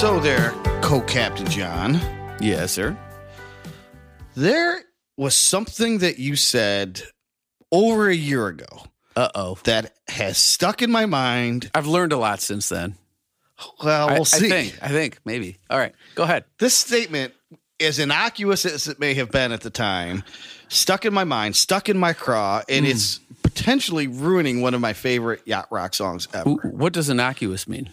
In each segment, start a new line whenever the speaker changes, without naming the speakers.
So there, co-captain John.
Yes, sir.
There was something that you said over a year ago
Uh oh.
that has stuck in my mind.
I've learned a lot since then.
Well, we'll
I,
see.
I think. I think maybe. All right. Go ahead.
This statement, as innocuous as it may have been at the time, stuck in my mind, stuck in my craw,
Hmm.
and it's potentially ruining one of my favorite yacht rock songs ever.
Wh- What does innocuous mean?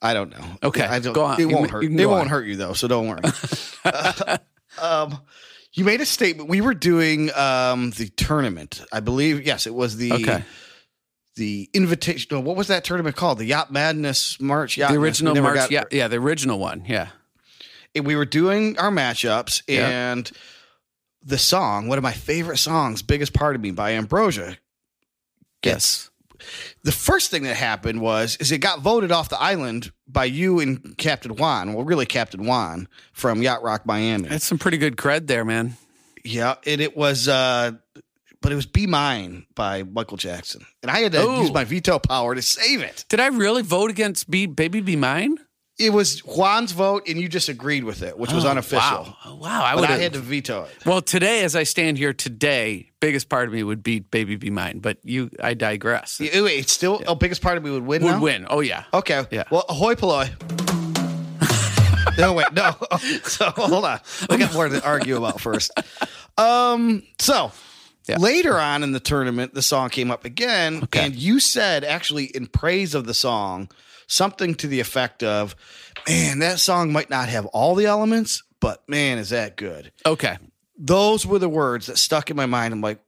I don't know.
Okay,
I don't.
go on.
It won't hurt.
you
It won't
on.
hurt you though, so don't worry. Uh, um, you made a statement. We were doing um, the tournament. I believe. Yes, it was the
Okay.
the invitation. What was that tournament called? The Yacht Madness March. Yacht
The original March.
got-
Yeah, yeah, the original one. Yeah.
and we were doing our matchups
Yeah.
and the song, one of my favorite songs, Biggest Part of Me by Ambrosia.
Yes.
The first thing that happened was is it got voted off the island by you and Captain Juan. Well, really Captain Juan from Yacht Rock Miami.
That's some pretty good cred there, man.
yeah, and it was uh but it was Be Mine by Michael Jackson. And I had to
Oh.
use my veto power to save it.
Did I really vote against Be Baby Be Mine?
It was Juan's vote and you just agreed with it, which was
Oh,
unofficial.
Wow. Wow. I would
I had to veto it.
Well, today, as I stand here today, biggest part of me would be Baby Be Mine, but you, I digress.
Yeah, wait, It's still oh, biggest part of me would win
would
now?
win. Oh yeah.
Okay.
Yeah.
Well, ahoy polloi. no, wait, no. So hold on. We got more to argue about first. Um, so
Yeah.
later on in the tournament, the song came up again,
Okay.
and you said actually in praise of the song, something to the effect of, Man, that song might not have all the elements, but man, is that good.
Okay.
Those were the words that stuck in my mind. I'm like,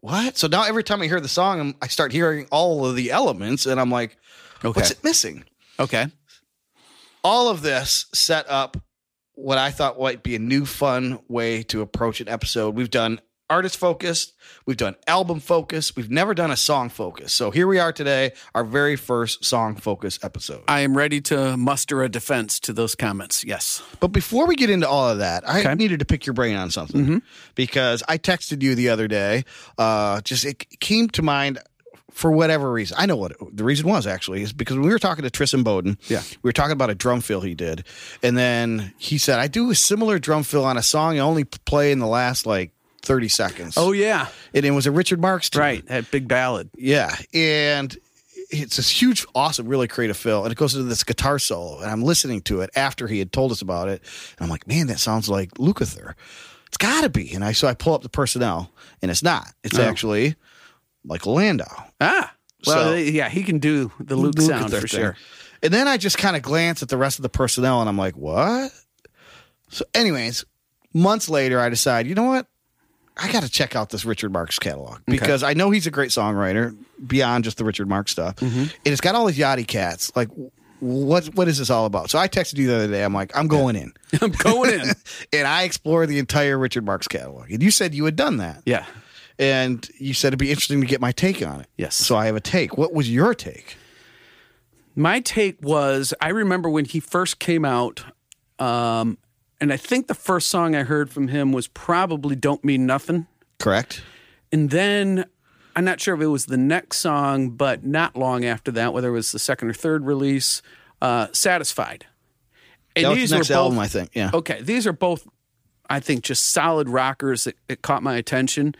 what? So now every time I hear the song, I'm, I start hearing all of the elements, and I'm like,
Okay.
what's it missing?
Okay.
all of this set up what I thought might be a new fun way to approach an episode. We've done artist focused, we've done album focused, we've never done a song focus. So here we are today, our very first song focus episode.
I am ready to muster a defense to those comments. Yes.
But before we get into all of that, I
Okay.
needed to pick your brain on something because I texted you the other day. Uh, just it came to mind for whatever reason. I know what it- the reason was actually is because when we were talking to Tris Imboden,
Yeah.
we were talking about a drum fill he did, and then he said, "I do a similar drum fill on a song I only play in the last like thirty seconds."
Oh yeah.
and it was a Richard Marx tune.
Right. That big ballad.
Yeah, and it's this huge, awesome, really creative fill, and it goes into this guitar solo, and I'm listening to it after he had told us about it, and I'm like, man, that sounds like Lukather. It's got to be, and I so I pull up the personnel, and it's not. It's
Oh.
actually Michael Landau.
Ah. Well,
So-
yeah, he can do the Luke sound for
thing.
sure.
And then I just kind of glance at the rest of the personnel, and I'm like, what? So, anyways, months later, I decide, you know what? I got to check out this Richard Marx catalog because I know he's a great songwriter beyond just the Richard Marx stuff,
Mm-hmm.
and it's got all these yachty cats. Like, what what is this all about? So I texted you the other day. I'm like, I'm going in,
I'm going in.
and I explored the entire Richard Marx catalog. And you said you had done that,
yeah.
and you said it'd be interesting to get my take on it.
Yes.
So I have a take. What was your take?
My take was I remember when he first came out, um, and I think the first song I heard from him was probably Don't Mean Nothing.
Correct.
And then I'm not sure if it was the next song, but not long after that, whether it was the second or third release, uh, Satisfied. And
That was the next
were
album,
both-
I think. Yeah.
Okay, these are both, I think, just solid rockers that, that caught my attention.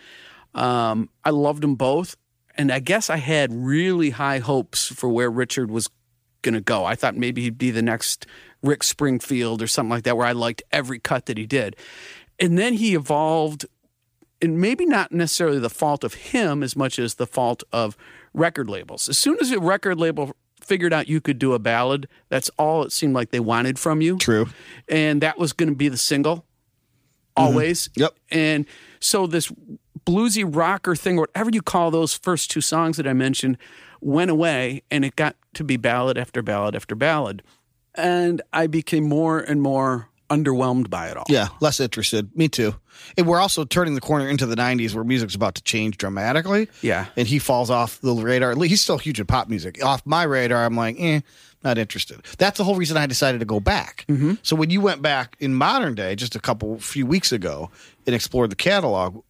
Um, I loved them both, and I guess I had really high hopes for where Richard was going to go. I thought maybe he'd be the next Rick Springfield or something like that, where I liked every cut that he did, and then he evolved, and maybe not necessarily the fault of him as much as the fault of record labels. As soon as a record label figured out you could do a ballad, that's all it seemed like they wanted from you
True.
and that was going to be the single mm-hmm. always.
Yep.
And so this bluesy rocker thing, whatever you call those first two songs that I mentioned, went away, and it got to be ballad after ballad after ballad, and I became more and more underwhelmed by it all.
Yeah, less interested. Me too. And we're also turning the corner into the 90s where music's about to change dramatically.
Yeah.
And he falls off the radar. He's still huge in pop music. Off my radar, I'm like, eh, not interested. That's the whole reason I decided to go back.
Mm-hmm.
So when you went back in modern day, just a couple, few weeks ago, and explored the catalog,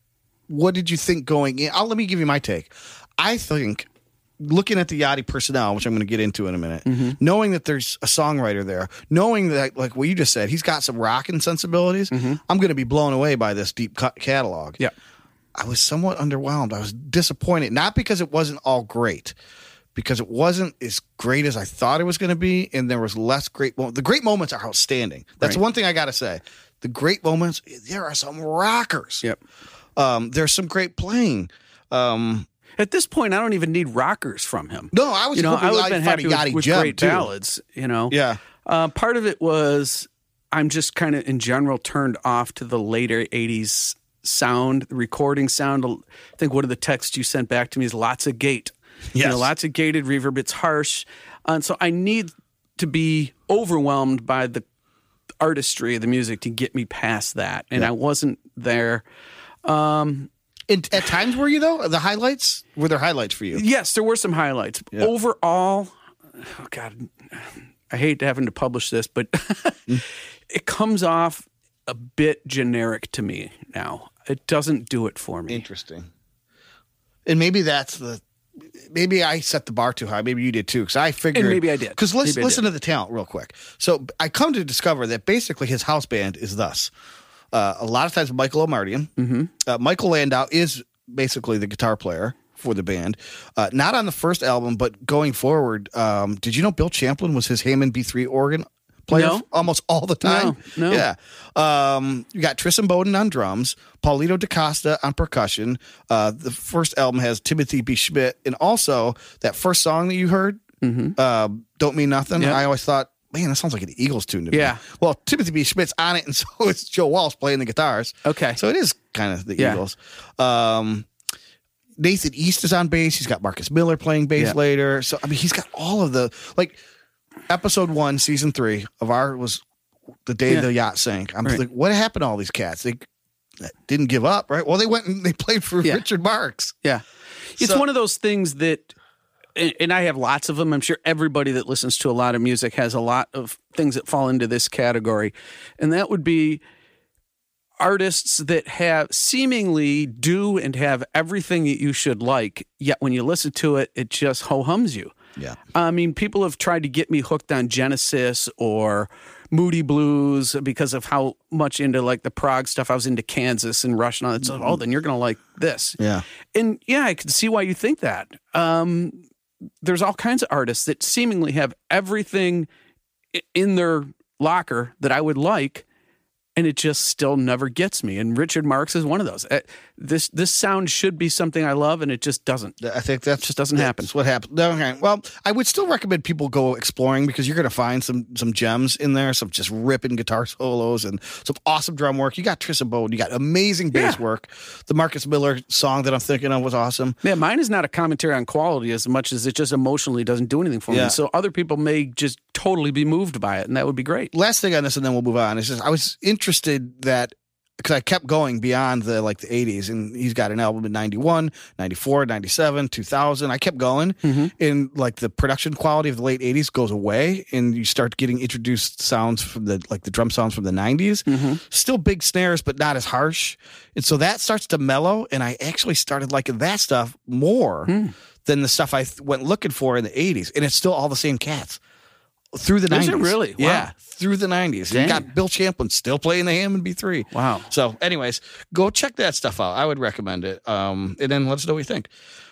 what did you think going in? I'll, let me give you my take. I think looking at the Yachty personnel, which I'm going to get into in a minute, knowing that there's a songwriter there, knowing that, like what you just said, he's got some rocking sensibilities, I'm going to be blown away by this deep cut catalog.
Yeah.
I was somewhat underwhelmed. I was disappointed, not because it wasn't all great, because it wasn't as great as I thought it was going to be, and there was less great. Mo- the great moments are outstanding. That's
Right.
one thing I got to say. The great moments, there are some rockers.
Yep.
Um, there's some great playing. Um,
At this point, I don't even need rockers from him.
no, I was
you know, I would have been happy with, with great
too.
ballads. You know,
Yeah.
Uh, part of it was I'm just kind of in general turned off to the later '80s sound, the recording sound. I think one of the texts you sent back to me is lots of gate. You know, lots of gated reverb. It's harsh, and so I need to be overwhelmed by the artistry of the music to get me past that, and I wasn't there.
And at times were you though? The highlights were there highlights for you?
Yes, there were some highlights. Overall, oh God, I hate having to publish this, but it comes off a bit generic to me now. It doesn't do it for me.
Interesting. And maybe that's the. Maybe I set the bar too high. Maybe you did too. Because I figured.
maybe I did.
Because let's
Maybe
listen to the talent real quick. So I come to discover that basically his house band is thus. Uh, a lot of times Michael Omartian. Mm-hmm. Uh, Michael Landau is basically the guitar player for the band. Uh, not on the first album, but going forward. Um, did you know Bill Champlin was his Hammond B3 organ player
No.
almost all the time?
No, no.
Yeah. Um, you got Tris Imboden on drums, Paulinho da Costa on percussion. Uh, the first album has Timothy B. Schmit, and also that first song that you heard, uh, "Don't Mean Nothing."
Mm-hmm.
I always thought, man, that sounds like an Eagles tune to me.
Yeah.
Well, Timothy B. Schmit's on it, and so is Joe Walsh playing the guitars.
Okay.
So it is kind of the
Yeah.
Eagles. Um, Nathan East is on bass. He's got Marcus Miller playing bass
Yeah.
later. So I mean, he's got all of the like. Episode one, season three of our was the day
Yeah.
the yacht sank. I'm
Right.
like, what happened to all these cats? They didn't give up, right? Well, they went and they played for
Yeah.
Richard Marx.
Yeah. It's
So-
one of those things that, and and I have lots of them. I'm sure everybody that listens to a lot of music has a lot of things that fall into this category. And that would be artists that have seemingly do and have everything that you should like, yet when you listen to it, it just ho hums you.
Yeah.
I mean, people have tried to get me hooked on Genesis or Moody Blues because of how much into like the prog stuff I was into Kansas and Rush and all that. So, oh, then you're going to like this.
Yeah.
And yeah, I can see why you think that. Um, there's all kinds of artists that seemingly have everything in their locker that I would like, and it just still never gets me. And Richard Marx is one of those. Uh, This this sound should be something I love, and it just doesn't.
I think that
Just doesn't happen.
That's what happened. Okay. Well, I would still recommend people go exploring because you're going to find some some gems in there, some just ripping guitar solos and some awesome drum work. You got Tris Imboden, you got amazing bass
Yeah.
work. The Marcus Miller song that I'm thinking of was awesome.
Yeah, mine is not a commentary on quality as much as it just emotionally doesn't do anything for
Yeah.
me. So other people may just totally be moved by it, and that would be great.
last thing on this, and then we'll move on. Is just I was interested that because I kept going beyond the like the 80s, and he's got an album in 91, 94, 97, 2000. I kept going, mm-hmm. and like the production quality of the late 80s goes away, and you start getting introduced sounds from the like the drum sounds from the 90s. Mm-hmm. Still big snares, but not as harsh, and so that starts to mellow. And I actually started liking that stuff more hmm. than the stuff I th- went looking for in the 80s, and it's still all the same cats through the 90s.
really? Wow.
Yeah, through the 90s. You got Bill Champlin still playing the Hammond B3.
Wow.
So, anyways, go check that stuff out. I would recommend it. Um, and then let us know what you think.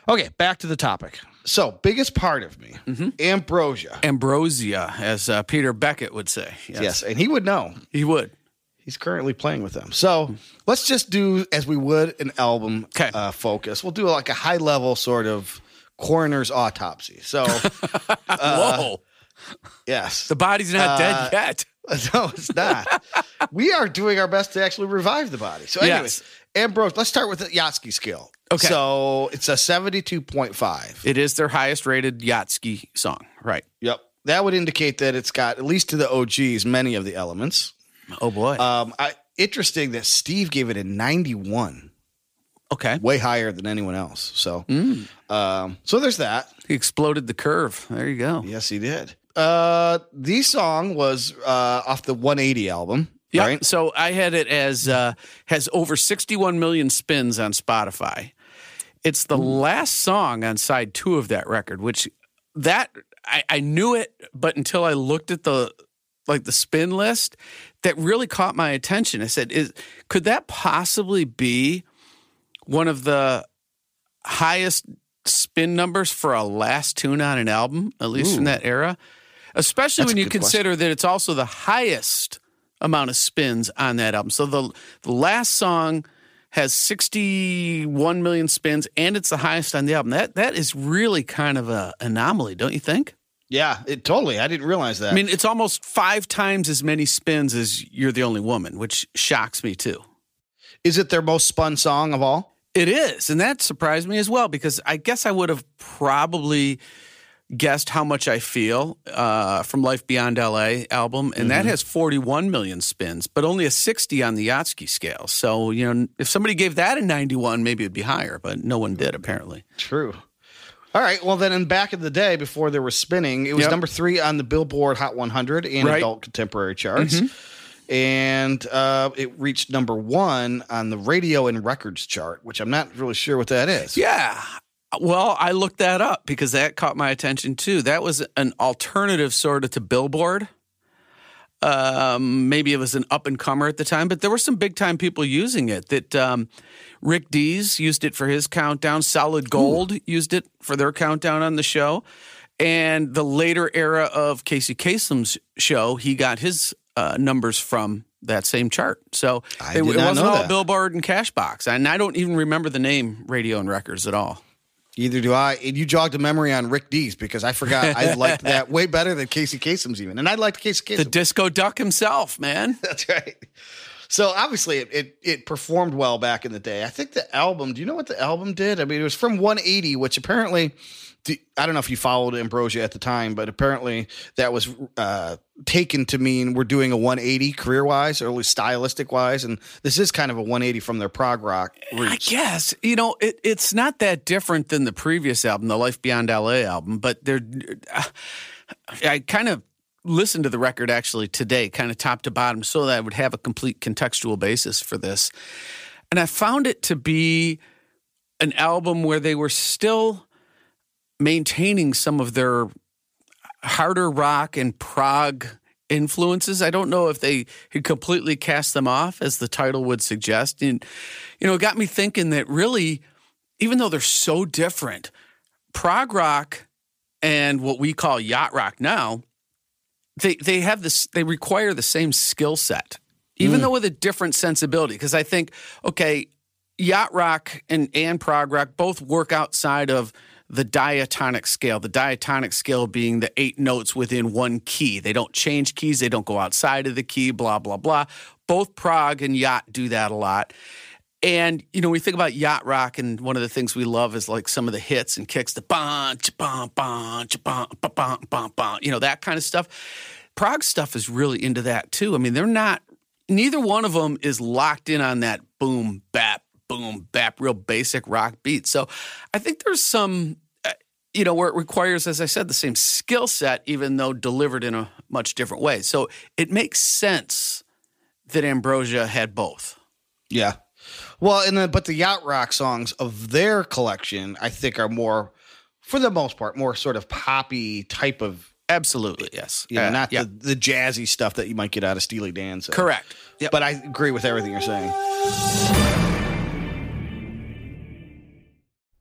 Okay, back to the topic. So, biggest part of me,
Mm-hmm.
Ambrosia.
Ambrosia, as uh, Peter Beckett would say.
Yes. and he would know.
he would.
He's currently playing with them. So, let's just do as we would an album
'Kay.
uh, focus. We'll do like a high level sort of coroner's autopsy. So,
Whoa,
yes.
the body's not
Uh,
dead yet.
No, it's not. we are doing our best to actually revive the body. So, anyways,
Yes.
Ambrose, let's start with the Yachtski scale.
Okay.
So it's a 72.5.
It is their highest rated Yachtski song, right?
Yep. That would indicate that it's got, at least to the OGs, many of the elements.
Oh boy.
Um, I, interesting that Steve gave it a 91,
okay.
way higher than anyone else. So,
Mm.
um, so there's that.
He exploded the curve. There you go.
Yes, he did. Uh, the song was uh, off the 180 album.
Yeah.
Right.
So I had it as uh, has over 61 million spins on Spotify. It's the last song on side two of that record, which that I, I knew it, but until I looked at the like the spin list, that really caught my attention. I said, "Is could that possibly be one of the highest spin numbers for a last tune on an album, at least from that era?" Especially
That's
when you consider that it's also the highest amount of spins on that album. So the the last song has 61 million spins and it's the highest on the album. That that is really kind of a anomaly, don't you think?
Yeah, it totally. I didn't realize that.
I mean, it's almost 5 times as many spins as You're the Only Woman, which shocks me too.
is it their most spun song of all?
It is, and that surprised me as well because I guess I would have probably guessed how much I feel uh, from Life Beyond LA album, and that has 41 million spins, but only a 60 on the Yachtski scale. So you know, if somebody gave that a 91, maybe it'd be higher, but no one did apparently.
True. All right. Well, then, in back in the day, before there was spinning, it was
Yep.
number three on the Billboard Hot 100 and
Right.
Adult Contemporary charts, and uh, it reached number one on the Radio and Records chart, which I'm not really sure what that is.
Yeah. Well, I looked that up because that caught my attention too. That was an alternative sort of to Billboard. Um, maybe it was an up and comer at the time, but there were some big time people using it. That um, Rick Dees used it for his countdown. Solid Gold used it for their countdown on the show, and the later era of Casey Kasem's show, he got his uh, numbers from that same chart. So it,
did
it
not
wasn't all
that.
Billboard and Cashbox, and I don't even remember the name Radio and Records at all.
Either do I. And you jogged a memory on Rick Dees because I forgot I liked that way better than Casey Kasem's even, and I liked Casey Kasem.
The disco duck himself, man.
That's right. So obviously it, it it performed well back in the day. I think the album. Do you know what the album did? I mean, it was from 180, which apparently, the- I don't know if you followed Ambrosia at the time, but apparently that was uh, taken to mean we're doing a 180 career wise, or at least stylistic wise, and this is kind of a 180 from their prog rock
I guess you know it, it's not that different than the previous album, the Life Beyond LA album, but they're. I kind of listened to the record actually today, kind of top to bottom, so that I would have a complete contextual basis for this, and I found it to be an album where they were still maintaining some of their harder rock and prog influences. I don't know if they had completely cast them off, as the title would suggest. And, you know, it got me thinking that really, even though they're so different, prog rock and what we call yacht rock now, they they have this they require the same skill set, even mm. though with a different sensibility. Because I think, okay, yacht rock and and prog rock both work outside of the diatonic scale. The diatonic scale being the eight notes within one key. They don't change keys. They don't go outside of the key. Blah blah blah. Both prog and yacht do that a lot. And you know, we think about yacht rock, and one of the things we love is like some of the hits and kicks, the bum, bum, bum, bum, bum, bum, bum, you know, that kind of stuff. prog stuff is really into that too. I mean, they're not. Neither one of them is locked in on that boom bap boom bap real basic rock beat. So, I think there's some. You know, where it requires, as I said, the same skill set, even though delivered in a much different way. So it makes sense that Ambrosia had both.
Yeah. Well, and then but the yacht rock songs of their collection, I think, are more, for the most part, more sort of poppy type of,
Absolutely, yes.
you know,
Uh,
not
yeah.
the, the jazzy stuff that you might get out of Steely Dan. So.
correct. Yep.
But I agree with everything you're saying.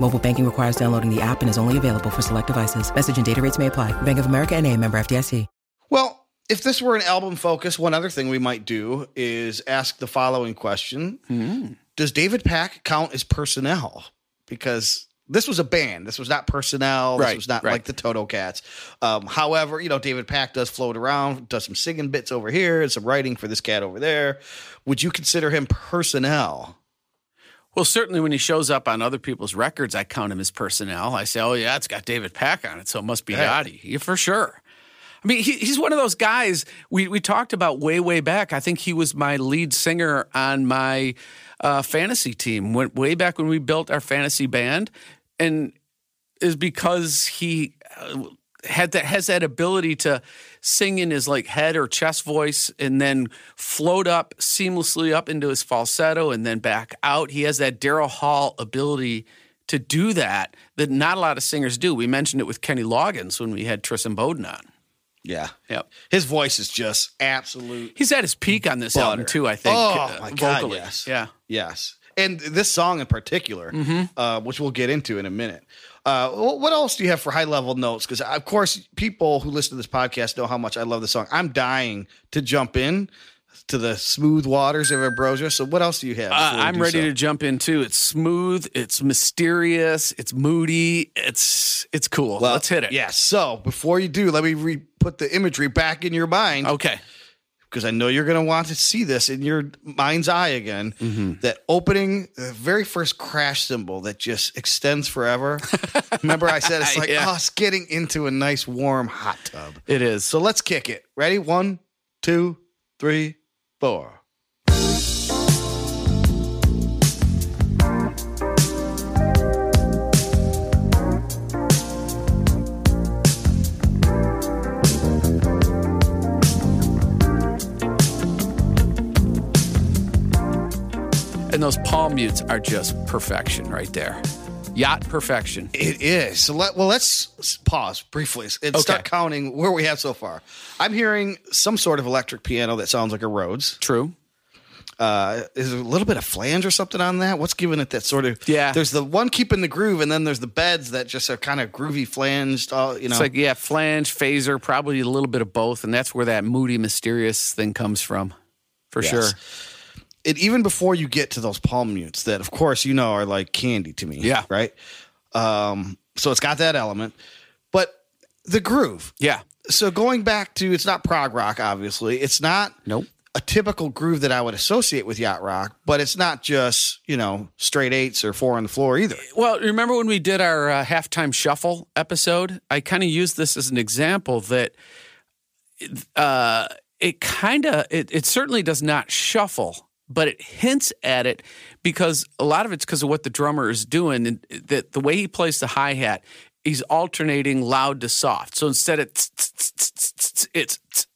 Mobile banking requires downloading the app and is only available for select devices. Message and data rates may apply. Bank of America and a member FDIC.
Well, if this were an album focus, one other thing we might do is ask the following question Does David Pack count as personnel? Because this was a band. This was not personnel. This
Right,
was not
right.
like the Toto Cats. Um, however, you know, David Pack does float around, does some singing bits over here and some writing for this cat over there. Would you consider him personnel?
Well, certainly when he shows up on other people's records, I count him as personnel. I say, oh, yeah, it's got David Pack on it, so it must be
Yeah.
Yachty. Yeah, for sure. I mean, he, he's one of those guys we, we talked about way, way back. I think he was my lead singer on my uh, fantasy team when, way back when we built our fantasy band. And is because he uh, had that has that ability to sing in his like head or chest voice and then float up seamlessly up into his falsetto and then back out. He has that Daryl Hall ability to do that that not a lot of singers do. We mentioned it with Kenny Loggins when we had Tris Imboden on.
Yeah.
Yep.
His voice is just absolute.
He's at his peak on this
Butter.
album too, I think.
Oh,
uh,
my God,
vocally.
yes.
Yeah.
Yes. And this song in particular,
Mm-hmm.
uh, which we'll get into in a minute. Uh, what else do you have for high level notes? Because, of course, people who listen to this podcast know how much I love the song. I'm dying to jump in to the smooth waters of Ambrosia. So, what else do you have?
Uh, I'm ready
so?
to jump in too. It's smooth. It's mysterious. It's moody. It's it's cool.
Well,
Let's hit it.
Yes. So, before you do, let me re- put the imagery back in your mind.
Okay.
Because I know you're going to want to see this in your mind's eye again.
Mm-hmm.
That opening, the very first crash cymbal that just extends forever. Remember, I said it's like
Yeah.
oh, it's getting into a nice warm hot tub.
It is.
So let's kick it. Ready? One, two, three, four.
And those palm mutes are just perfection right there. Yacht perfection.
It is. So let well, let's pause briefly and start counting where we have so far. I'm hearing some sort of electric piano that sounds like a Rhodes.
True.
uh, is there a little bit of flange or something on that? What's giving it that sort of?
Yeah.
There's the one keeping the groove, and then there's the beds that just are kind of groovy flanged. All you know.
It's like, yeah, flange, phaser, probably a little bit of both. And that's where that moody, mysterious thing comes from. For
Yes.
sure.
And even before you get to those palm mutes, that of course you know are like candy to me.
Yeah.
Right. Um. So it's got that element, but the groove.
Yeah.
So going back to, it's not prog rock. Obviously, it's not.
Nope.
A typical groove that I would associate with yacht rock, but it's not just you know straight eights or four on the floor either.
Well, remember when we did our uh, halftime shuffle episode? I kind of used this as an example that uh, it kind of, it, it certainly does not shuffle, but it hints at it because a lot of it's because of what the drummer is doing and that the way he plays the hi hat, he's alternating loud to soft. So instead of it's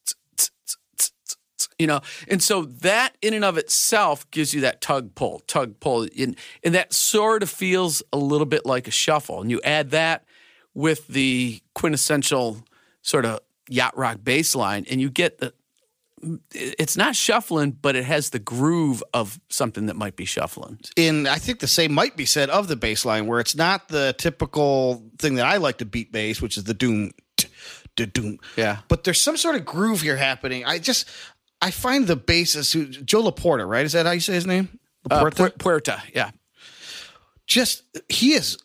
you know, and so that in and of itself gives you that tug pull, tug pull, and, and that sort of feels a little bit like a shuffle. And you add that with the quintessential sort of yacht rock bass line, and you get the. It's not shuffling, but it has the groove of something that might be shuffling.
in I think the same might be said of the bass line, where it's not the typical thing that I like to beat bass, which is the doom, da doom.
Yeah.
But there's some sort of groove here happening. I just I find the bassist who Joe Laporta, right? Is that how you say his name?
Uh,
Laporta.
Pu- Puerta, yeah.
just he is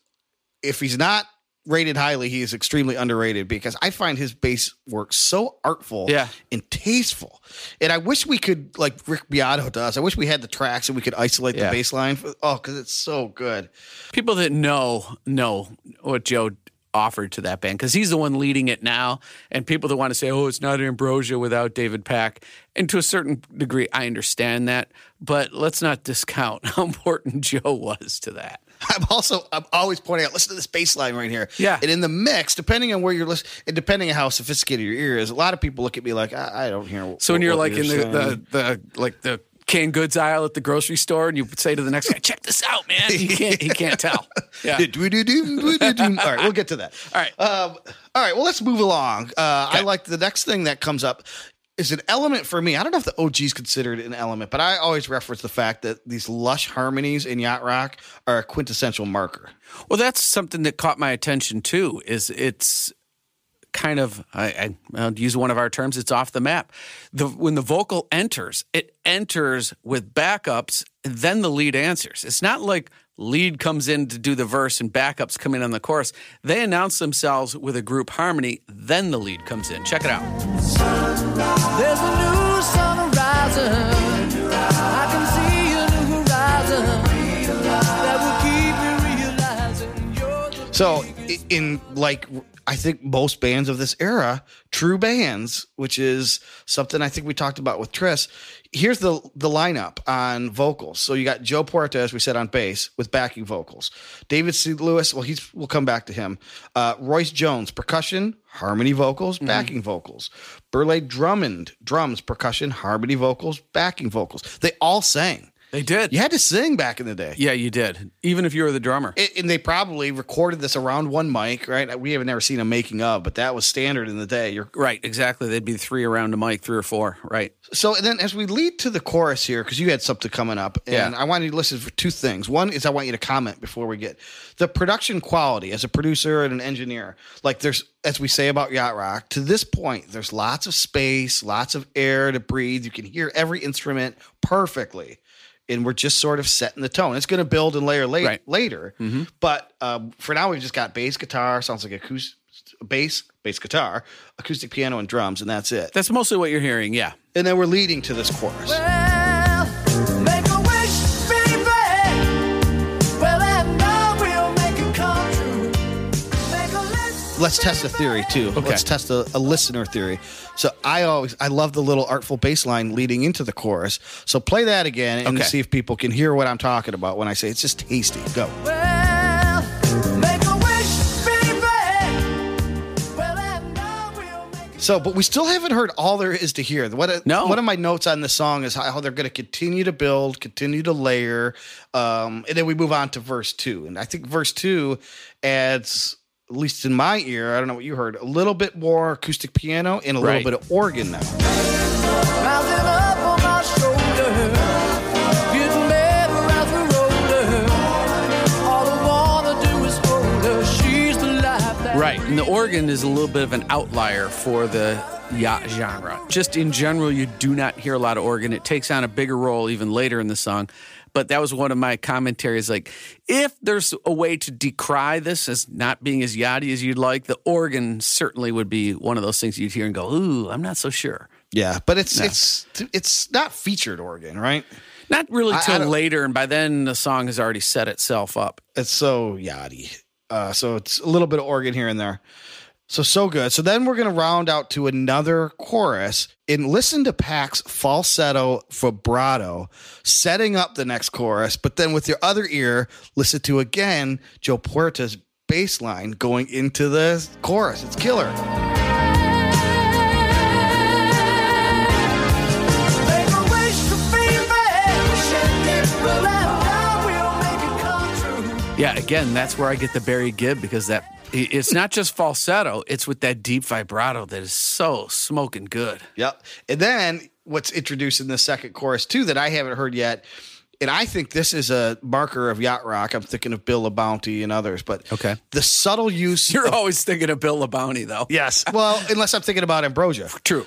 if he's not rated highly, he is extremely underrated because I find his bass work so artful
Yeah.
and tasteful. And I wish we could, like Rick Beato does, I wish we had the tracks and we could isolate
Yeah.
the bass line. For, oh, because it's so good.
people that know know what Joe offered to that band because he's the one leading it now. And people that want to say, "Oh, it's not an Ambrosia without David Pack," and to a certain degree, I understand that. But let's not discount how important Joe was to that.
I'm also I'm always pointing out. Listen to this bass line right here.
Yeah.
and in the mix, depending on where you're listening, and depending on how sophisticated your ear is, a lot of people look at me like I, I don't hear.
So when
what-
you're
what
like in the, the the like the canned goods aisle at the grocery store, and you say to the next guy, "Check this out, man," he can't he can't tell. Yeah.
All right, we'll get to that.
All right.
Um, all right. Well, let's move along. Uh, I like the next thing that comes up is an element for me. I don't know if the OG's considered an element, but I always reference the fact that these lush harmonies in yacht rock are a quintessential marker.
Well, that's something that caught my attention too. Is it's kind of I, I I'll use one of our terms. It's off the map. The when the vocal enters, it enters with backups, then the lead answers. It's not like lead comes in to do the verse and backups come in on the chorus. They announce themselves with a group harmony, then the lead comes in. Check it out.
There's a new sun rising. I can see a new horizon that will keep me realizing
So i- in like I think most bands of this era, true bands, which is something I think we talked about with Tris. Here's the the lineup on vocals. So you got Joe Puerta, as we said, on bass with backing vocals. David C. Lewis, well, he's we'll come back to him. Uh, Royce Jones, percussion, harmony vocals, backing vocals. Burleigh Drummond, drums, percussion, harmony vocals, backing vocals. They all sang.
They did.
You had to sing back in the day.
Yeah, you did. Even if you were the drummer.
It, and they probably recorded this around one mic, right? We have never seen a making of, but that was standard in the day. You're
Right, exactly. They'd be three around a mic, three or four. Right.
so. And then as we lead to the chorus here, because you had something coming up, and
Yeah.
I want you to listen for two things. One is I want you to comment before we get the production quality as a producer and an engineer. Like there's, as we say about yacht rock, to this point, there's lots of space, lots of air to breathe. You can hear every instrument perfectly. And we're just sort of setting the tone. It's going to build and layer late,
Right.
later. But um, for now, we've just got bass guitar, sounds like acoustic bass, bass guitar, acoustic piano, and drums, and that's it.
That's mostly what you're hearing. Yeah.
And then we're leading to this chorus.
Well,
Let's test a theory too. Let's test a, a listener theory. So I always I love the little artful bass line leading into the chorus. So play that again and
Okay.
see if people can hear what I'm talking about when I say it's just tasty. Go.
Well, wish. Well, and I will
So, but we still haven't heard all there is to hear. What
No.
one of my notes on this song is how, how they're going to continue to build, continue to layer, um, and then we move on to verse two. And I think verse two adds, at least in my ear, I don't know what you heard, a little bit more acoustic piano and a
Right.
little bit of organ now.
Rising up on my shoulder, getting better as we roll her. All I wanna do is hold her. She's the life that
Right. And the organ is a little bit of an outlier for the yacht genre. Just in general, you do not hear a lot of organ. It takes on a bigger role even later in the song. But that was one of my commentaries. Like, if there's a way to decry this as not being as yachty as you'd like, the organ certainly would be one of those things you'd hear and go, "Ooh, I'm not so sure."
Yeah, but it's it's it's not featured organ, right?
Not really till later, and by then the song has already set itself up.
It's so yachty. Uh, so it's a little bit of organ here and there. So so good. So then we're gonna round out to another chorus and listen to Pack's falsetto vibrato, setting up the next chorus. But then with your other ear, listen to again Joe Puerta's bass line going into the chorus. It's killer.
Make a wish, baby. Well, and I will make it come true.
Yeah, again, that's where I get the Barry Gibb because that it- it's not just falsetto; it's with that deep vibrato that is so smoking good.
Yep. And then what's introduced in the second chorus too that I haven't heard yet. And I think this is a marker of yacht rock. I'm thinking of Bill LaBounty and others, but
Okay.
the subtle use
You're
of-
always thinking of Bill LaBounty, though.
Yes. Well, unless I'm thinking about Ambrosia,
True.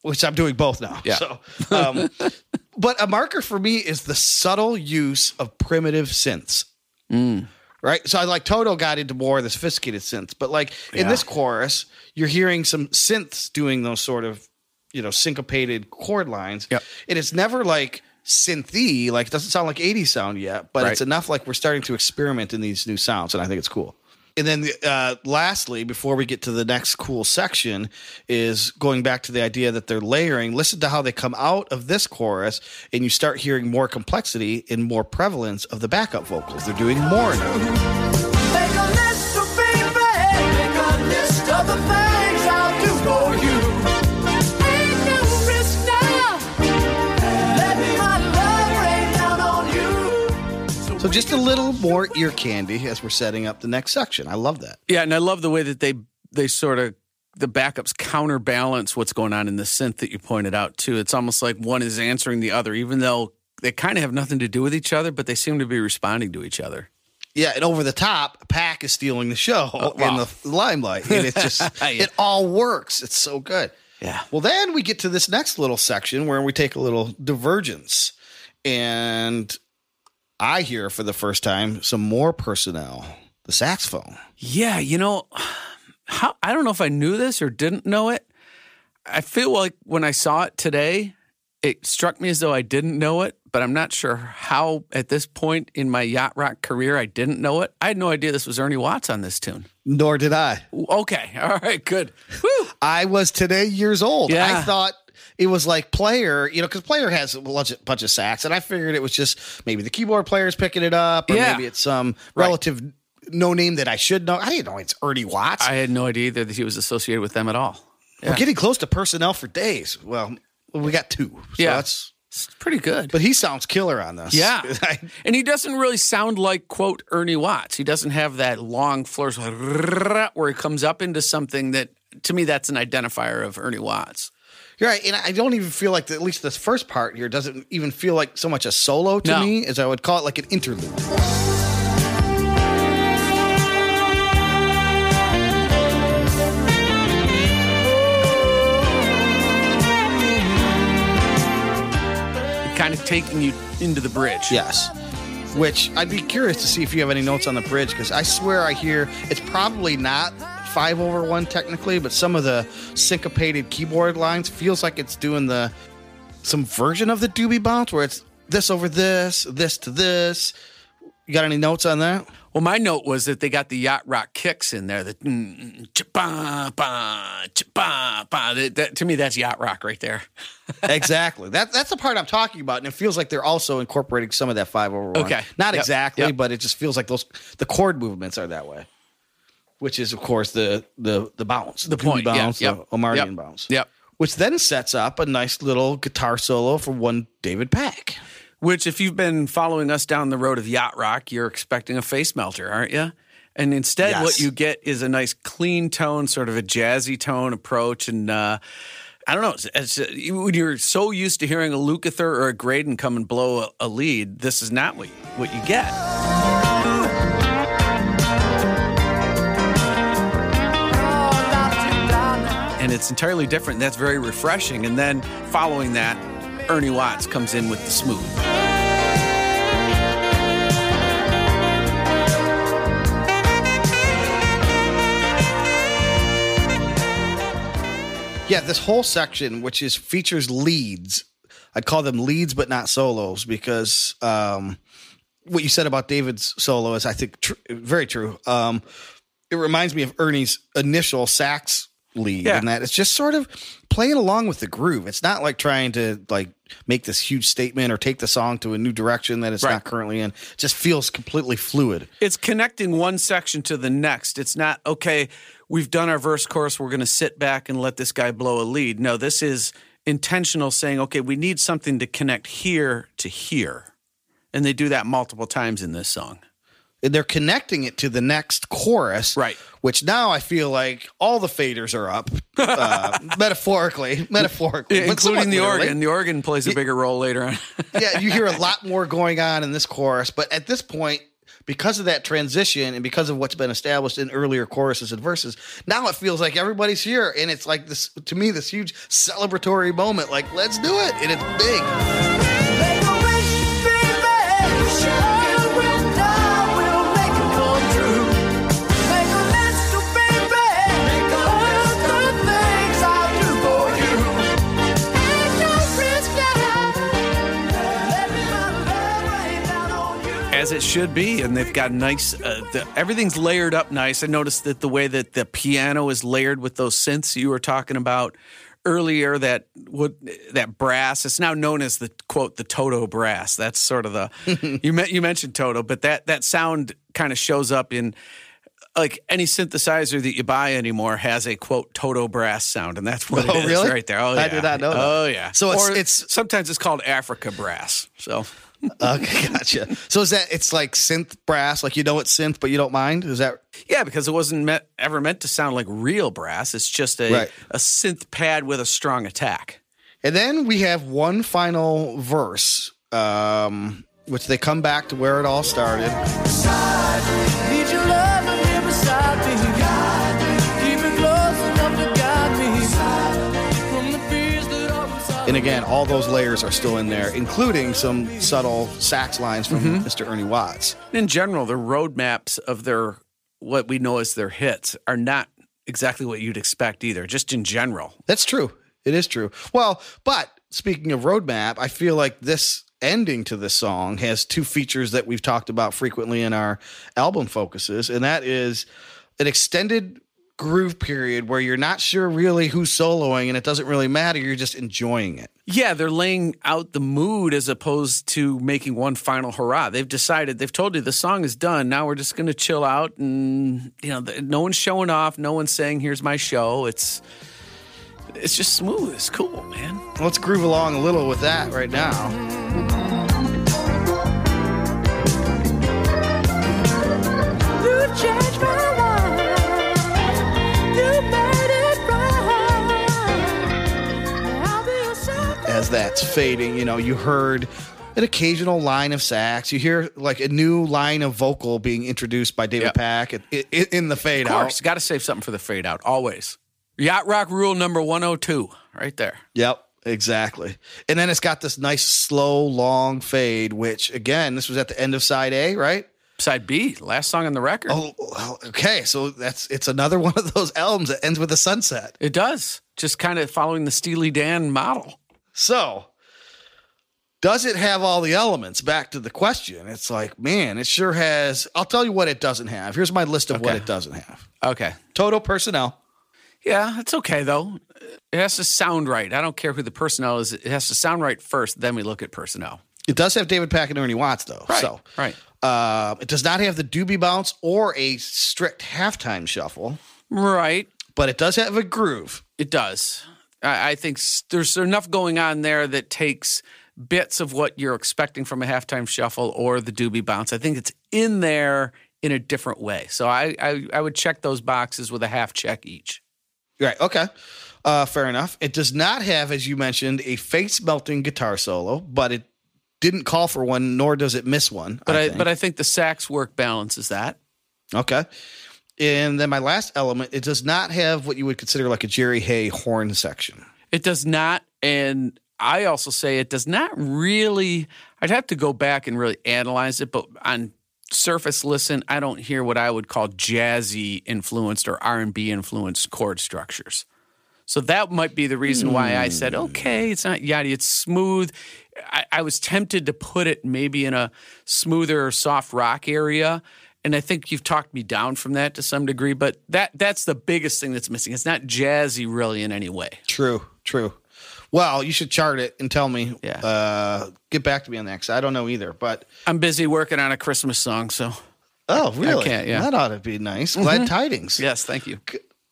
which I'm doing both now.
Yeah.
So, um, but a marker for me is the subtle use of primitive synths.
Mm.
Right. So I like Toto got into more of the sophisticated synths, but like in this chorus, you're hearing some synths doing those sort of, you know, syncopated chord lines.
Yep.
And it's never like synthy, like it doesn't sound like 80s sound yet, but it's enough like we're starting to experiment in these new sounds, and I think it's cool. And then, uh, lastly, before we get to the next cool section, is going back to the idea that they're layering. Listen to how they come out of this chorus, and you start hearing more complexity and more prevalence of the backup vocals. They're doing more now. Just a little more ear candy as we're setting up the next section. I love that.
Yeah, and I love the way that they they sort of the backups counterbalance what's going on in the synth that you pointed out too. It's almost like one is answering the other, even though they kind of have nothing to do with each other, but they seem to be responding to each other.
Yeah, and over the top, Pack is stealing the show oh, in
wow.
the limelight, and it's just
Yeah.
it all works. It's so good.
Yeah.
Well, then we get to this next little section where we take a little divergence, and I hear for the first time some more personnel, the saxophone.
Yeah, you know, how I don't know if I knew this or didn't know it. I feel like when I saw it today, it struck me as though I didn't know it, but I'm not sure how at this point in my yacht rock career I didn't know it. I had no idea this was Ernie Watts on this tune.
Nor did I.
Okay, all right, good.
I was today years old.
Yeah.
I thought it was like player, you know, because player has a bunch of, bunch of sax, and I figured it was just maybe the keyboard player's picking it up, or
Yeah.
maybe it's some
Right.
relative no name that I should know. I didn't know it's Ernie Watts.
I had no idea either that he was associated with them at all.
We're getting close to personnel for days. Well, we got two. So
Yeah.
that's
It's pretty good.
but he sounds killer on this.
Yeah. And he doesn't really sound like, quote, Ernie Watts. He doesn't have that long flourish where he comes up into something that, to me, that's an identifier of Ernie Watts.
You're right, and I don't even feel like the, at least this first part here doesn't even feel like so much a solo to
No.
me as I would call it like an interlude.
Kind of taking you into the bridge.
Yes. Which I'd be curious to see if you have any notes on the bridge because I swear I hear it's probably not five over one technically, but some of the syncopated keyboard lines feels like it's doing the some version of the doobie bounce where it's this over this, this to this. You got any notes on that?
Well, my note was that they got the yacht rock kicks in there. That, cha-ba, ba, cha-ba. That- that- to me, that's yacht rock right there.
exactly. That that's the part I'm talking about, and it feels like they're also incorporating some of that five over one.
Okay.
not
Yep.
exactly,
Yep.
but it just feels like those the chord movements are that way. Which is, of course, the the the bounce,
The point, yeah,
bounce,
yep,
the Omartian
yep,
bounce.
yep.
Which then sets up a nice little guitar solo from one David Pack.
Which, if you've been following us down the road of yacht rock, you're expecting a face melter, aren't you? And instead,
Yes.
what you get is a nice clean tone, sort of a jazzy tone approach. And uh, I don't know, it's, it's, when you're so used to hearing a Lukather or a Graydon come and blow a, a lead, this is not what what you get. And it's entirely different. That's very refreshing. And then following that, Ernie Watts comes in with the smooth.
Yeah, this whole section, which is features leads, I'd call them leads, but not solos, because um, what you said about David's solo is, I think, tr- very true. Um, it reminds me of Ernie's initial sax lead,
Yeah.
and that it's just sort of playing along with the groove. It's not like trying to like make this huge statement or take the song to a new direction that it's
Right.
not currently in. It just feels completely fluid.
It's connecting one section to the next. It's not, okay, we've done our verse chorus, we're going to sit back and let this guy blow a lead. No, this is intentional saying, okay, we need something to connect here to here. And they do that multiple times in this song.
And they're connecting it to the next chorus,
Right.
Which now I feel like all the faders are up, uh, metaphorically, metaphorically, but somewhat
including the
literally.
organ. The organ plays a bigger role later on.
yeah, you hear a lot more going on in this chorus, but at this point, because of that transition and because of what's been established in earlier choruses and verses, now it feels like everybody's here, and it's like this to me this huge celebratory moment. Like, let's do it, and it's big.
As it should be and they've got nice uh, the, everything's layered up nice. I noticed that the way that the piano is layered with those synths you were talking about earlier that what that brass it's now known as the quote the toto brass. That's sort of the you you mentioned toto but that that sound kind of shows up in like any synthesizer that you buy anymore has a quote toto brass sound and that's what
Oh,
it is
really?
right there. Oh
I
yeah.
did not know that.
oh yeah.
So it's-
Or
it's-
sometimes it's called africa brass so
Okay, gotcha. So is that it's like synth brass, like you know it's synth, but you don't mind? Is that
Yeah, because it wasn't meant, ever meant to sound like real brass. It's just a,
Right.
a synth pad with a strong attack.
And then we have one final verse, um, which they come back to where it all started.
And
again, all those layers are still in there, including some subtle sax lines from mm-hmm. Mr. Ernie Watts.
In general, the roadmaps of their what we know as their hits are not exactly what you'd expect either. Just in general,
That's true. It is true. Well, but speaking of roadmap, I feel like this ending to this song has two features that we've talked about frequently in our album focuses, and that is an extended groove period where you're not sure really who's soloing and it doesn't really matter. You're just enjoying it.
Yeah, they're laying out the mood as opposed to making one final hurrah. They've decided, they've told you the song is done. Now we're just going to chill out and, you know, no one's showing off. No one's saying, here's my show. It's, it's just smooth. It's cool, man.
Let's groove along a little with that right now. That's fading, you know, you heard an occasional line of sax. You hear like a new line of vocal being introduced by David
Yep.
Pack in, in, in the fade
Of
out.
course, got to save something for the fade out, always. Yacht Rock rule number 102, right there.
Yep, exactly. And then it's got this nice slow long fade, which again, this was at the end of side A, right?
Side B, last song on the record.
Oh, oh okay. So that's it's another one of those elms that ends with a sunset.
It does. Just kind of following the Steely Dan model.
So, does it have all the elements? Back to the question. It's like, man, it sure has. I'll tell you what it doesn't have. Here's my list of what it doesn't have.
Okay.
Total personnel.
Yeah, it's okay though. It has to sound right. I don't care who the personnel is. It has to sound right first. Then we look at personnel.
It does have David Pack and Ernie Watts, though.
Right,
So,
right.
Uh, it does not have the doobie bounce or a strict halftime shuffle,
Right.
but it does have a groove.
It does. I, I think there's enough going on there that takes bits of what you're expecting from a halftime shuffle or the doobie bounce. I think it's in there in a different way. So I, I, I would check those boxes with a half check each.
Right. Okay. Uh, fair enough. It does not have, as you mentioned, a face melting guitar solo, but it didn't call for one, nor does it miss one.
But I,
think.
but I think the sax work balances that.
Okay. And then my last element, it does not have what you would consider like a Jerry Hey horn section.
It does not, and I also say it does not really. I'd have to go back and really analyze it, but on surface listen, I don't hear what I would call jazzy influenced or R and B influenced chord structures. So that might be the reason why I said, hmm. okay, it's not yachty, it's smooth. I, I was tempted to put it maybe in a smoother, soft rock area. And I think you've talked me down from that to some degree, but that that's the biggest thing that's missing. It's not jazzy really in any way.
True, true. Well, you should chart it and tell me.
Yeah.
Uh, get back to me on that because I don't know either. But
I'm busy working on a Christmas song, so
oh, really?
can't, yeah.
That ought to be nice. Glad tidings.
yes, thank you.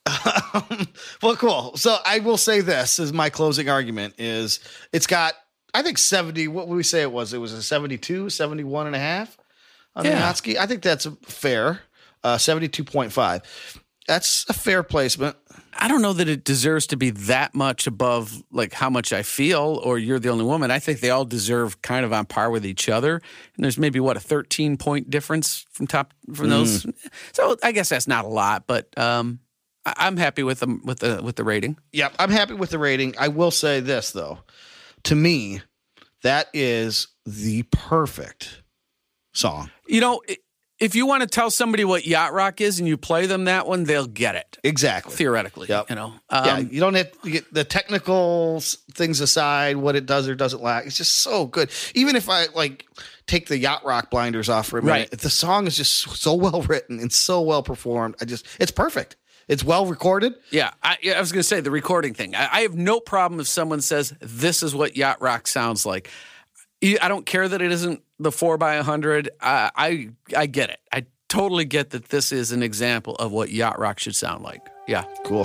well, cool. So I will say this is my closing argument is it's got, I think 70, what would we say it was? It was a 72, 71 and a half on
Yeah.
I think that's fair. Uh, 72.5. That's a fair placement.
I don't know that it deserves to be that much above like how much I feel or you're the only woman. I think they all deserve kind of on par with each other. And there's maybe what a 13 point difference from top from those. So I guess that's not a lot, but um, I- I'm happy with them with the with the rating.
Yep. I'm happy with the rating. I will say this though. To me, that is the perfect song.
You know, if you want to tell somebody what yacht rock is and you play them that one, they'll get it
Exactly.
theoretically.
Yep.
You know,
yeah,
Um,
you don't have to get the technical things aside, what it does or doesn't lack. It's just so good. Even if I like take the yacht rock blinders off for a minute,
Right.
the song is just so well written and so well performed. I just, it's perfect. It's well recorded.
Yeah, I, I was going to say the recording thing. I, I have no problem if someone says this is what yacht rock sounds like. I don't care that it isn't the four by a hundred. I, I I get it. I totally get that this is an example of what yacht rock should sound like. Yeah.
Cool.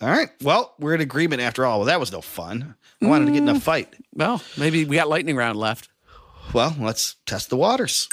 All right. Well, we're in agreement after all. Well, that was no fun. I wanted to get in a fight.
Well, maybe we got lightning round left.
Well, let's test the waters.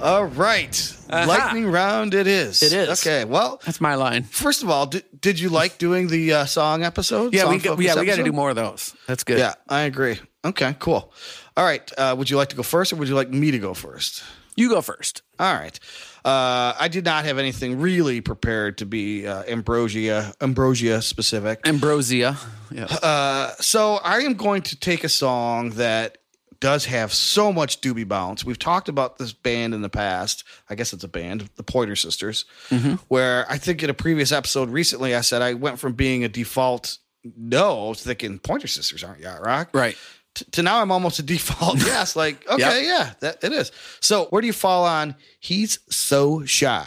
All right.
Aha.
Lightning round it is.
It is.
Okay. Well,
That's my line.
first of all, did, did you like doing the uh, song episode?
Yeah,
Song
we got, yeah, we got to do more of those. That's good.
Yeah, I agree. Okay, cool. All right. Uh, would you like to go first or would you like me to go first?
You go first.
All right. Uh, I did not have anything really prepared to be uh, ambrosia ambrosia specific.
Ambrosia. Yeah.
Uh, so I am going to take a song that does have so much doobie bounce. We've talked about this band in the past. I guess it's a band, the Pointer Sisters, where I think in a previous episode recently I said I went from being a default no to thinking Pointer Sisters aren't yacht rock.
Right.
T- to now I'm almost a default yes. Like okay, yeah, that it is. So where do you fall on? He's so shy.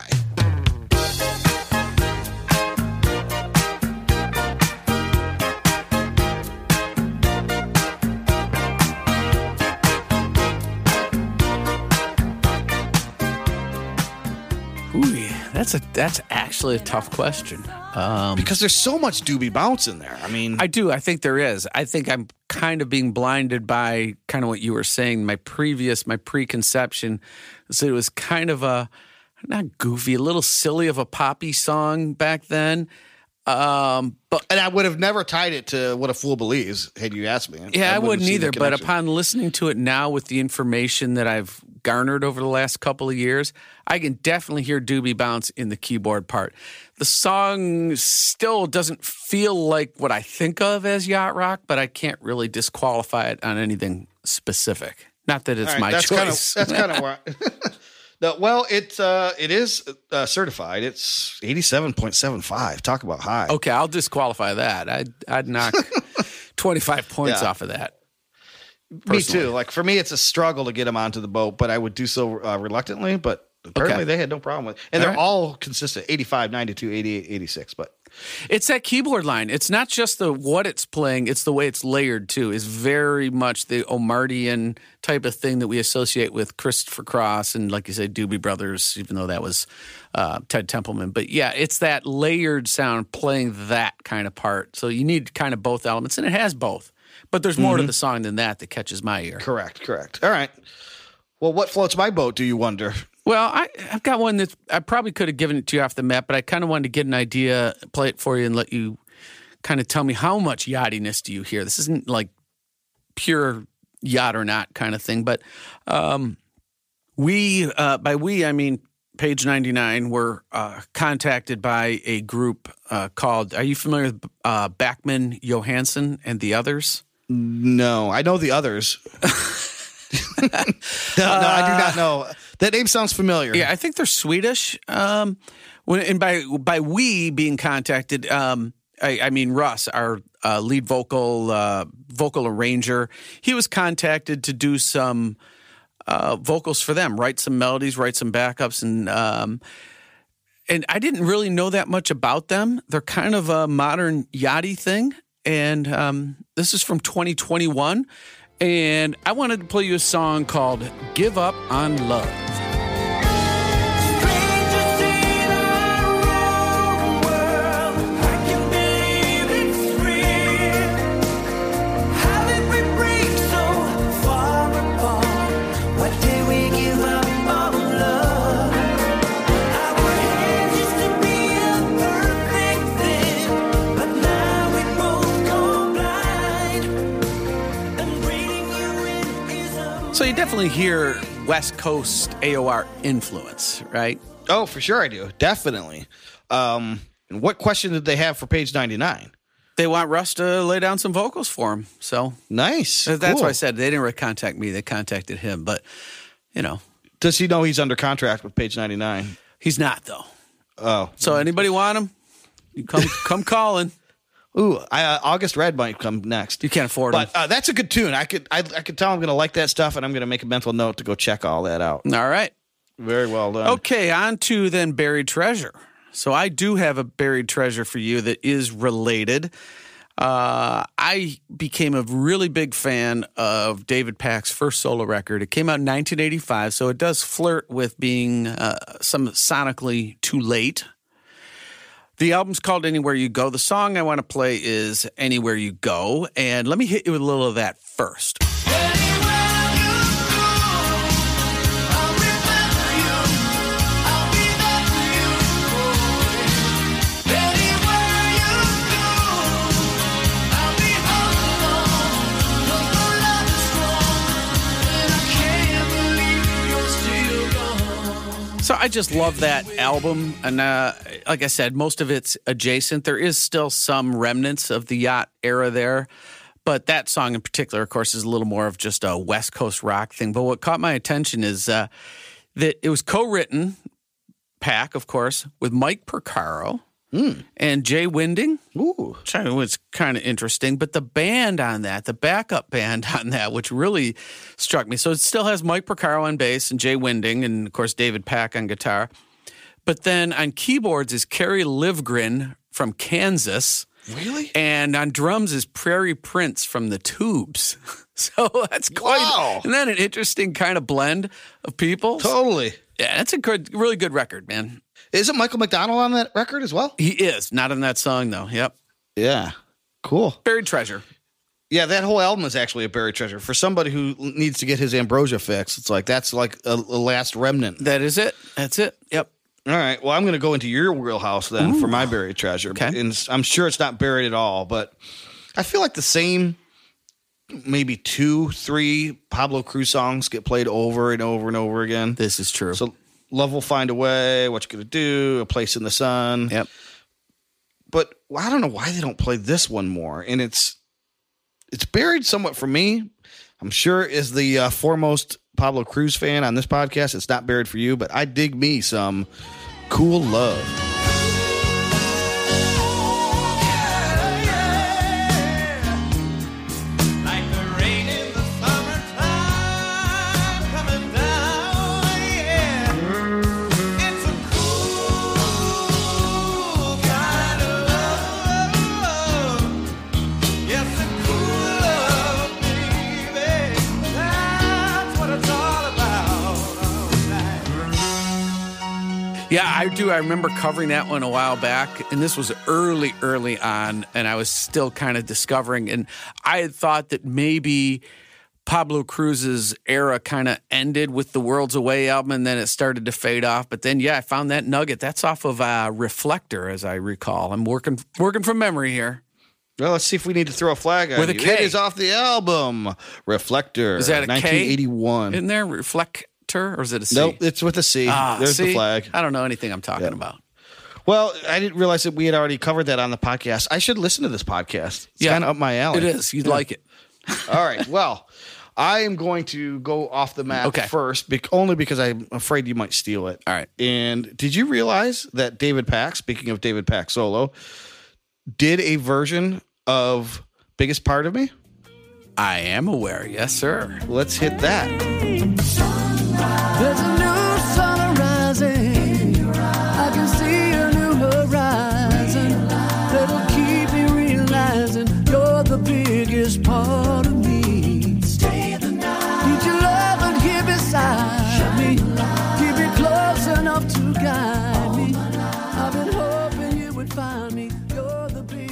That's a that's actually a tough question. Um,
Because there's so much doobie bounce in there. I mean,
I do. I think there is. I think I'm kind of being blinded by kind of what you were saying. My previous, my preconception, so it was kind of a not goofy, a little silly of a poppy song back then. Um, but
And I would have never tied it to what a fool believes had you asked me.
yeah, I,
wouldn't
wouldn't either. But upon listening to it now with the information that I've garnered over the last couple of years, I can definitely hear Doobie Bounce in the keyboard part. The song still doesn't feel like what I think of as yacht rock, but I can't really disqualify it on anything specific. Not that it's
right,
my
that's
choice.
Kind of, that's kind of. I- no, well, it's uh, it is uh, certified. It's eighty seven point seven five. Talk about high.
okay, I'll disqualify that. I'd, I'd knock 25 points
Yeah.
off of that.
Me too. Like for me, it's a struggle to get them onto the boat, but I would do so uh, reluctantly. But apparently,
Okay.
they had no problem with, it. and
All
they're
right.
all consistent: 85, 92, 88, 86. But
It's that keyboard line. It's not just the what it's playing; it's the way it's layered too. Is very much the Omartian type of thing that we associate with Christopher Cross and, like you said, Doobie Brothers. Even though that was uh, Ted Templeman, but yeah, it's that layered sound playing that kind of part. So you need kind of both elements, and it has both. But there's more to the song than that that catches my ear.
correct, correct. All right. Well, what floats my boat? Do you wonder?
Well, I, I've got one that I probably could have given it to you off the map, but I kind of wanted to get an idea, play it for you, and let you kind of tell me how much yachtiness do you hear. This isn't like pure yacht or not kind of thing, but um, we, uh, by we, I mean page 99, were uh, contacted by a group uh, called, are you familiar with uh, Backman Johansson and the others?
No, I know the others. no, no, I do not know. That name sounds familiar.
Yeah, I think they're Swedish. Um, when and by by we being contacted, um, I, I mean Russ, our uh, lead vocal uh, vocal arranger. He was contacted to do some uh, vocals for them, write some melodies, write some backups, and um, and I didn't really know that much about them. They're kind of a modern yachty thing, and um, this is from 2021. And I wanted to play you a song called "Give Up on Love." Definitely hear West Coast AOR influence, right?
Oh, for sure I do. Definitely. Um, and what question did they have for page 99?
They want Russ to lay down some vocals for him. So
Nice.
that's
Cool.
why I said they didn't really contact me. They contacted him. But, you know,
Does he know he's under contract with page 99?
he's not, though.
Oh.
So anybody want him? You come, come calling.
Ooh, I, uh, August Red might come next.
You can't afford him.
But uh, that's a good tune. I could I, I could tell I'm going to like that stuff, and I'm going to make a mental note to go check all that out.
All right.
Very well done.
Okay, on to then buried treasure. So I do have a buried treasure for you that is related. Uh, I became a really big fan of David Pack's first solo record. It came out in 1985, so it does flirt with being uh, some sonically too late. The album's called Anywhere You Go. The song I want to play is Anywhere You Go. And let me hit you with a little of that first. I just love that album, and uh, like I said, most of it's adjacent. There is still some remnants of the yacht era there, but that song in particular, of course, is a little more of just a West Coast rock thing. But what caught my attention is uh, that it was co-written, Pack, of course, with Mike Porcaro Hmm. and Jay Winding.
Ooh.
which I was kind of interesting. But the band on that, the backup band on that, which really struck me. So it still has Mike Porcaro on bass and Jay Winding, and of course David Pack on guitar. But then on keyboards is Kerry Livgren from Kansas.
Really?
And on drums is Prairie Prince from the Tubes. So that's quite,
Wow.
isn't that an interesting kind of blend of people?
Totally.
Yeah, that's a good, really good record, man.
Isn't Michael McDonald on that record as well?
He is not in that song though. Yep,
Yeah. Cool.
buried treasure.
Yeah, that whole album is actually a buried treasure for somebody who needs to get his ambrosia fix. It's like that's like a, a last remnant.
That is it. That's it. Yep.
All right. Well, I'm going to go into your wheelhouse then for my buried treasure.
Okay.
And s- I'm sure it's not buried at all, but I feel like the same maybe two, three Pablo Cruise songs get played over and over and over again.
This is true.
So love will find a way. What you gonna do? A place in the sun.
yep.
But I don't know why they don't play this one more. And it's it's buried somewhat for me. I'm sure as the uh, foremost Pablo Cruise fan on this podcast, it's not buried for you. But I dig me some cool love.
Yeah,
I do. I remember covering that one a while back, and this was early, early on, and I was still kind of discovering. And I had thought that maybe Pablo Cruise's era kind of ended with the World's Away album, and then it started to fade off. But then, yeah, I found that nugget. That's off of uh, Reflector, as I recall. I'm working working from memory here.
Well, let's see if we need to throw a flag on
With a
you.
K.
It is off the album Reflector.
Is that a K?
1981.
Isn't there Reflector, or is it a C?
Nope, it's with a C.
Ah,
There's the flag.
I don't know anything I'm talking about.
Well, I didn't realize that we had already covered that on the podcast. I should listen to this podcast. It's
Yeah.
kind of up my alley.
It is. You'd like it.
All right. Well, I am going to go off the map
Okay.
first, bec- only because I'm afraid you might steal it.
All right.
And did you realize that David Pack, speaking of David Pack solo, did a version of Biggest Part of Me?
I am aware. Yes, sir.
Let's hit that.
There's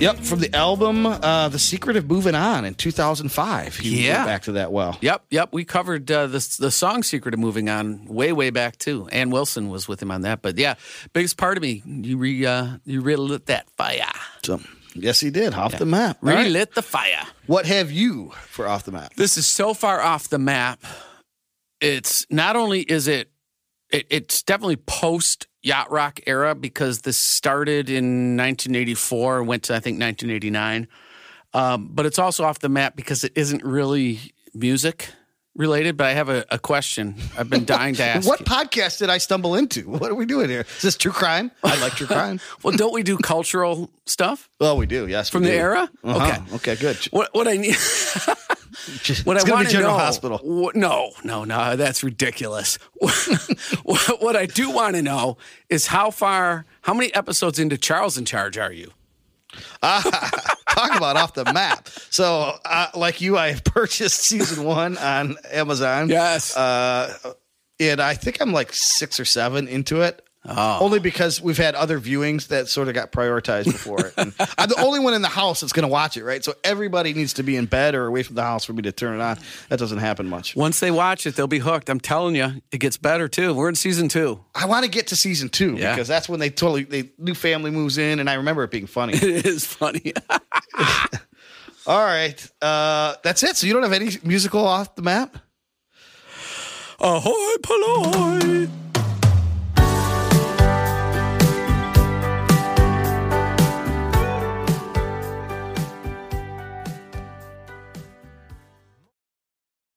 Yep, from the album uh, "The Secret of Moving On" in 2005. He
Yeah.
went back to that well.
Yep, yep. We covered uh, the the song "Secret of Moving On" way, way back too. Ann Wilson was with him on that. But yeah, biggest part of me, you re uh, you relit that fire,
So, yes, he did. Off the map. Right.
relit the fire.
What have you for off the map?
This is so far off the map. It's not only is it, it it's definitely post yacht rock era because this started in 1984 and went to I think 1989. Um, but it's also off the map because it isn't really music related. But I have a, a question. I've been dying to ask.
What
you.
podcast did I stumble into? What are we doing here? Is this true crime? I like true crime.
Well, don't we do cultural stuff
Well, we do. Yes,
from the
do.
Uh-huh. era?
Okay.
Okay.
Okay. Good.
What what I need.
Just-
What
it's
I want to
General
know,
Hospital.
wh- no, no, no, that's ridiculous. what, what I do want to know is how far, how many episodes into Charles in Charge are you?
Talk about off the map. So, uh, like you, I purchased season one on Amazon.
Yes.
Uh, and I think I'm like six or seven into it.
Oh.
Only because we've had other viewings that sort of got prioritized before it. And I'm the only one in the house that's going to watch it, right? So everybody needs to be in bed or away from the house for me to turn it on. That doesn't happen much.
Once they watch it, they'll be hooked. I'm telling you, it gets better too. We're in season two.
I want to get to season two
Yeah.
because that's when they totally the new family moves in, and I remember it being funny.
It is funny.
All right, uh, that's it. So you don't have any musical off the map?
Ahoy, polloi.